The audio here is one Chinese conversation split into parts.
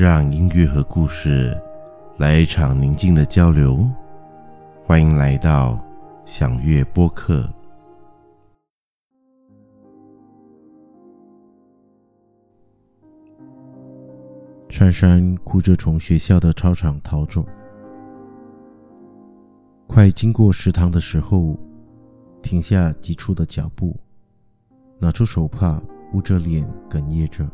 让音乐和故事来一场宁静的交流。欢迎来到享乐播客。珊珊哭着从学校的操场逃走，快经过食堂的时候，停下急促的脚步，拿出手帕捂着脸，哽咽着。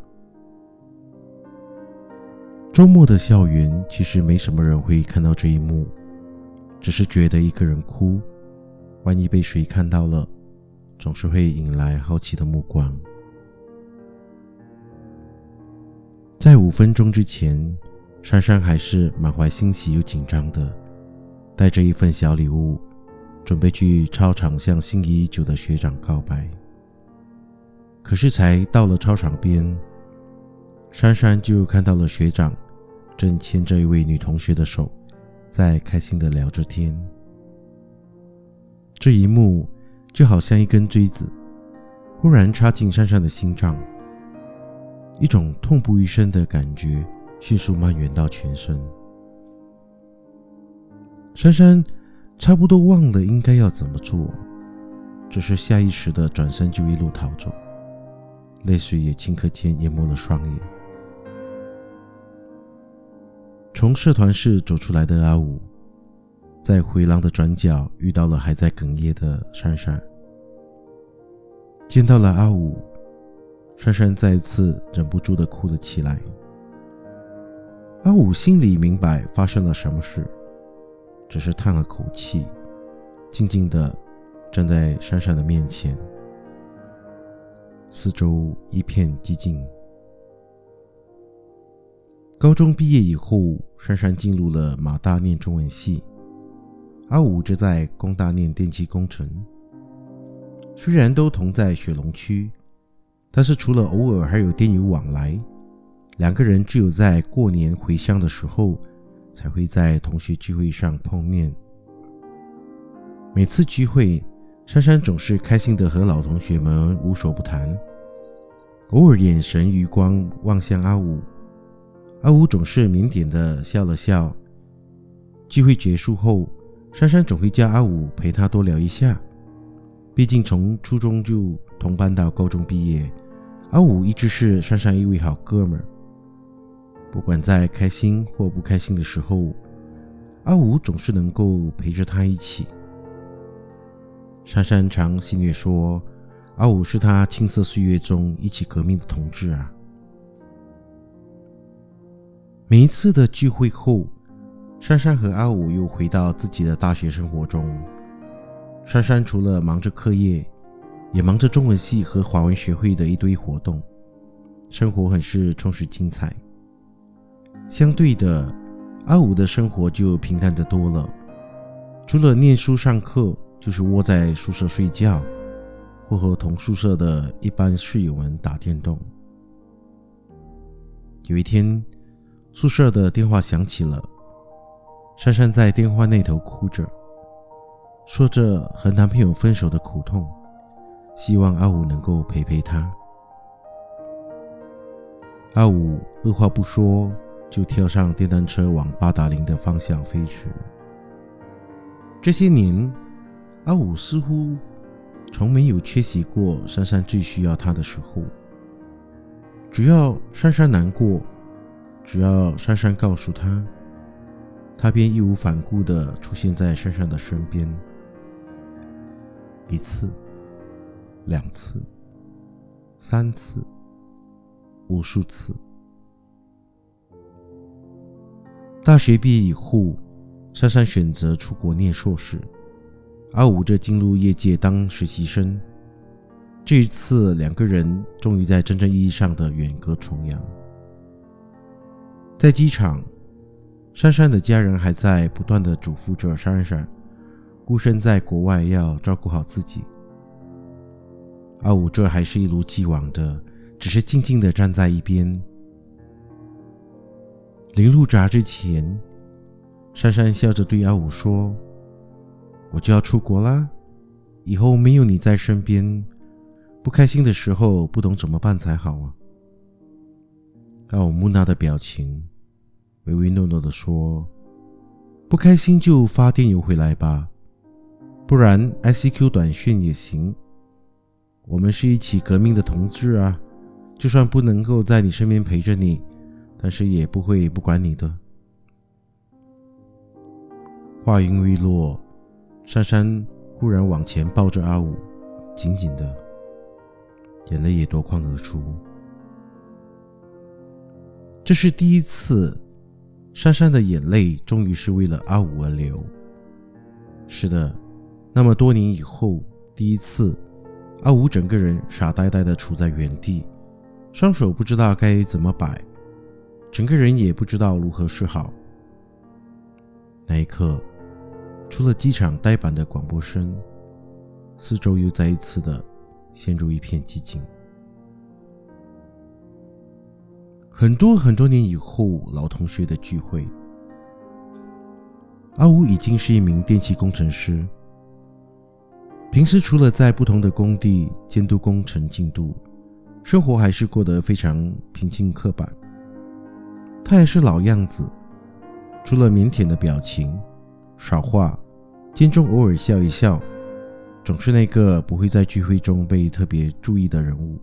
周末的校园其实没什么人会看到这一幕，只是觉得一个人哭，万一被谁看到了，总是会引来好奇的目光。在五分钟之前，珊珊还是满怀欣喜又紧张的，带着一份小礼物，准备去操场向心仪已久的学长告白。可是才到了操场边，珊珊就看到了学长。正牵着一位女同学的手，在开心的聊着天。这一幕就好像一根锥子，忽然插进珊珊的心脏，一种痛不欲生的感觉迅速蔓延到全身。珊珊差不多忘了应该要怎么做，只是下意识的转身就一路逃走，泪水也顷刻间淹没了双眼。从社团室走出来的阿五，在回廊的转角遇到了还在哽咽的珊珊。见到了阿五，珊珊再次忍不住的哭了起来。阿五心里明白发生了什么事，只是叹了口气，静静的站在珊珊的面前。四周一片寂静。高中毕业以后，珊珊进入了马大念中文系，阿五则在工大念电气工程。虽然都同在雪隆区，但是除了偶尔还有电邮往来，两个人只有在过年回乡的时候，才会在同学聚会上碰面。每次聚会，珊珊总是开心的和老同学们无所不谈，偶尔眼神余光望向阿五。阿五总是腼腆的笑了笑。聚会结束后，珊珊总会叫阿五陪她多聊一下。毕竟从初中就同班到高中毕业，阿五一直是珊珊一位好哥们儿。不管在开心或不开心的时候，阿五总是能够陪着她一起。珊珊常戏谑说：“阿五是她青涩岁月中一起革命的同志啊。”每一次的聚会后，珊珊和阿武又回到自己的大学生活中。珊珊除了忙着课业，也忙着中文系和华文学会的一堆活动，生活很是充实精彩。相对的，阿武的生活就平淡得多了，除了念书上课，就是窝在宿舍睡觉，或和同宿舍的一般室友们打电动。有一天，宿舍的电话响起了，珊珊在电话那头哭着，说着和男朋友分手的苦痛，希望阿五能够陪陪她。阿五二话不说就跳上电单车往八达岭的方向飞去。这些年，阿五似乎从没有缺席过珊珊最需要他的时候，只要珊珊难过。只要珊珊告诉他，他便义无反顾地出现在珊珊的身边。一次，两次，三次，无数次。大学毕业以后，珊珊选择出国念硕士，阿五则进入业界当实习生。这一次，两个人终于在真正意义上的远隔重洋。在机场，珊珊的家人还在不断的嘱咐着珊珊，孤身在国外要照顾好自己。阿五这还是一如既往的，只是静静的站在一边。临入闸之前，珊珊笑着对阿五说：“我就要出国啦，以后没有你在身边，不开心的时候不懂怎么办才好啊。”阿五木讷的表情唯唯诺诺地说：“不开心就发电邮回来吧，不然 ICQ 短讯也行。我们是一起革命的同志啊，就算不能够在你身边陪着你，但是也不会不管你的。”话音未落，珊珊忽然往前抱着阿五，紧紧的，眼泪也夺眶而出。这是第一次。珊珊的眼泪终于是为了阿五而流。是的，那么多年以后，第一次，阿五整个人傻呆呆的处在原地，双手不知道该怎么摆，整个人也不知道如何是好。那一刻，除了机场呆板的广播声，四周又再一次的陷入一片寂静。很多很多年以后，老同学的聚会，阿武已经是一名电气工程师。平时除了在不同的工地监督工程进度，生活还是过得非常平静刻板。他还是老样子，除了腼腆的表情、少话，间中偶尔笑一笑，总是那个不会在聚会中被特别注意的人物。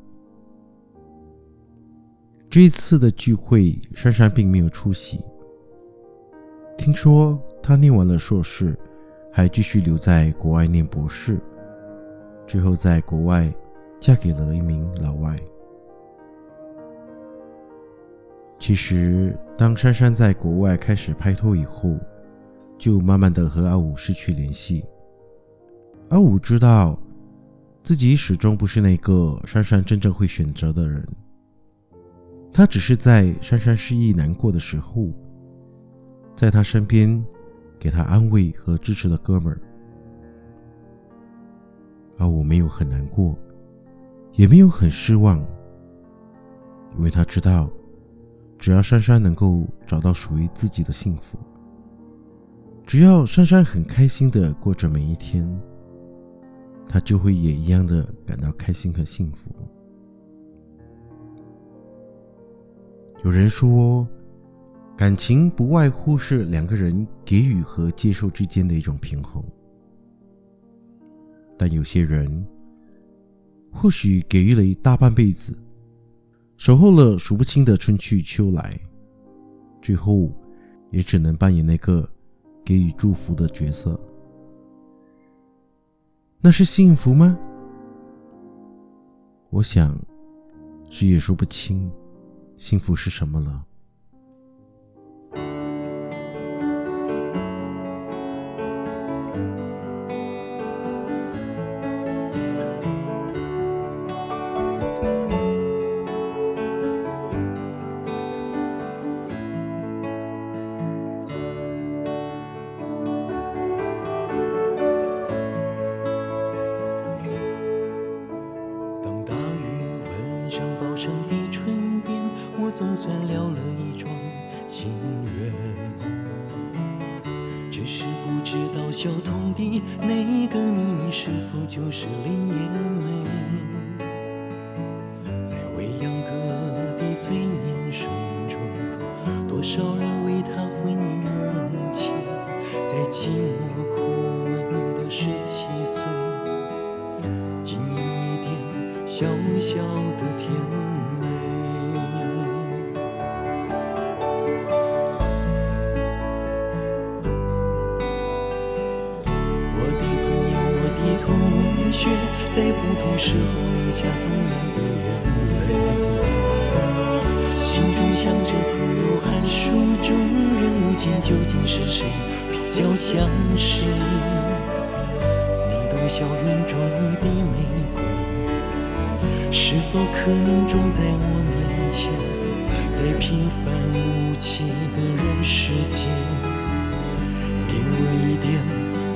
这一次的聚会，珊珊并没有出席。听说她念完了硕士，还继续留在国外念博士，最后在国外嫁给了一名老外。其实，当珊珊在国外开始拍拖以后，就慢慢的和阿武失去联系。阿武知道自己始终不是那个珊珊真正会选择的人。他只是在珊珊失意难过的时候，在他身边给他安慰和支持的哥们儿。而我没有很难过，也没有很失望，因为他知道，只要珊珊能够找到属于自己的幸福，只要珊珊很开心的过着每一天，他就会也一样的感到开心和幸福。有人说，感情不外乎是两个人给予和接受之间的一种平衡。但有些人，或许给予了一大半辈子，守候了数不清的春去秋来，最后也只能扮演那个给予祝福的角色。那是幸福吗？我想，谁也说不清。幸福是什么了？当大雨吻上宝山的春。总算了了一桩心愿，只是不知道小童的那个秘密是否就是林叶梅，在未央阁的催眠声中，多少人为他魂萦梦牵，在寂寞苦闷的十七岁，经营一点小小的甜不同时候流下同样的眼泪，心中想着朋友函数中人无间究竟是谁比较相识？那朵校园中的玫瑰，是否可能种在我面前？在平凡无奇的人世间，给我一点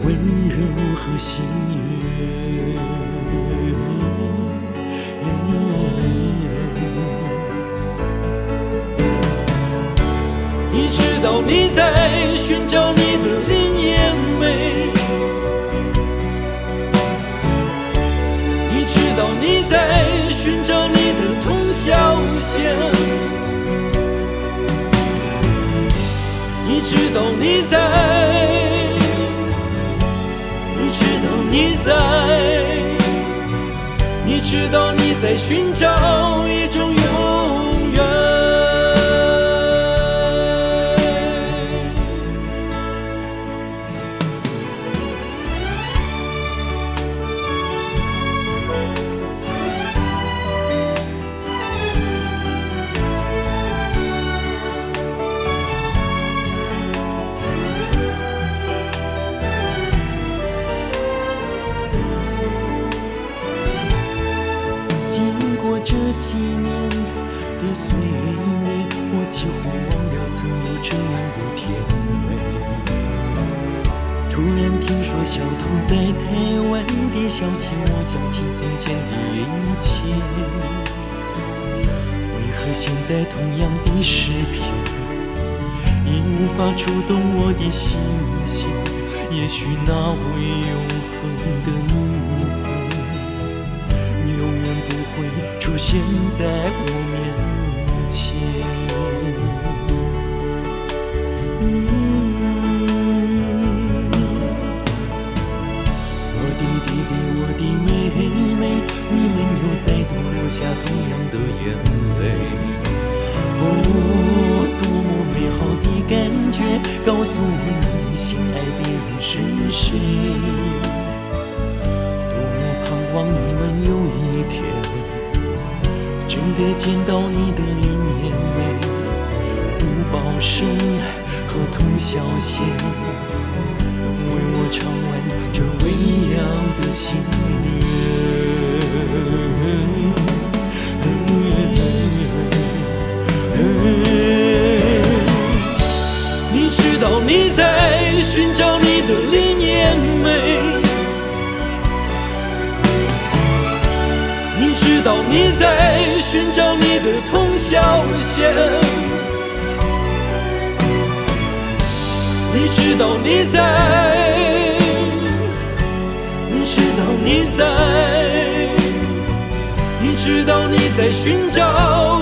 温柔和幸运。你知道你在寻找你的林叶梅，你知道你在寻找你的童小贤，你知道你在，你知道你在，你知道你在寻找一种消息，我想起从前的一切。为何现在同样的诗篇，已无法触动我的心弦？也许那位永恒的女子永远不会。出现在我面前，流下同样的眼泪。哦，多么美好的感觉，告诉我你心爱的人是谁？多么盼望你们有一天。真的见到你的林燕美，不报生和通宵弦，消闲，你知道你在，你知道你在，你知道你在寻找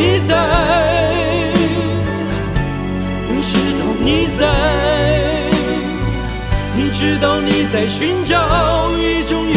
你在，你知道你在，你知道你在寻找一种。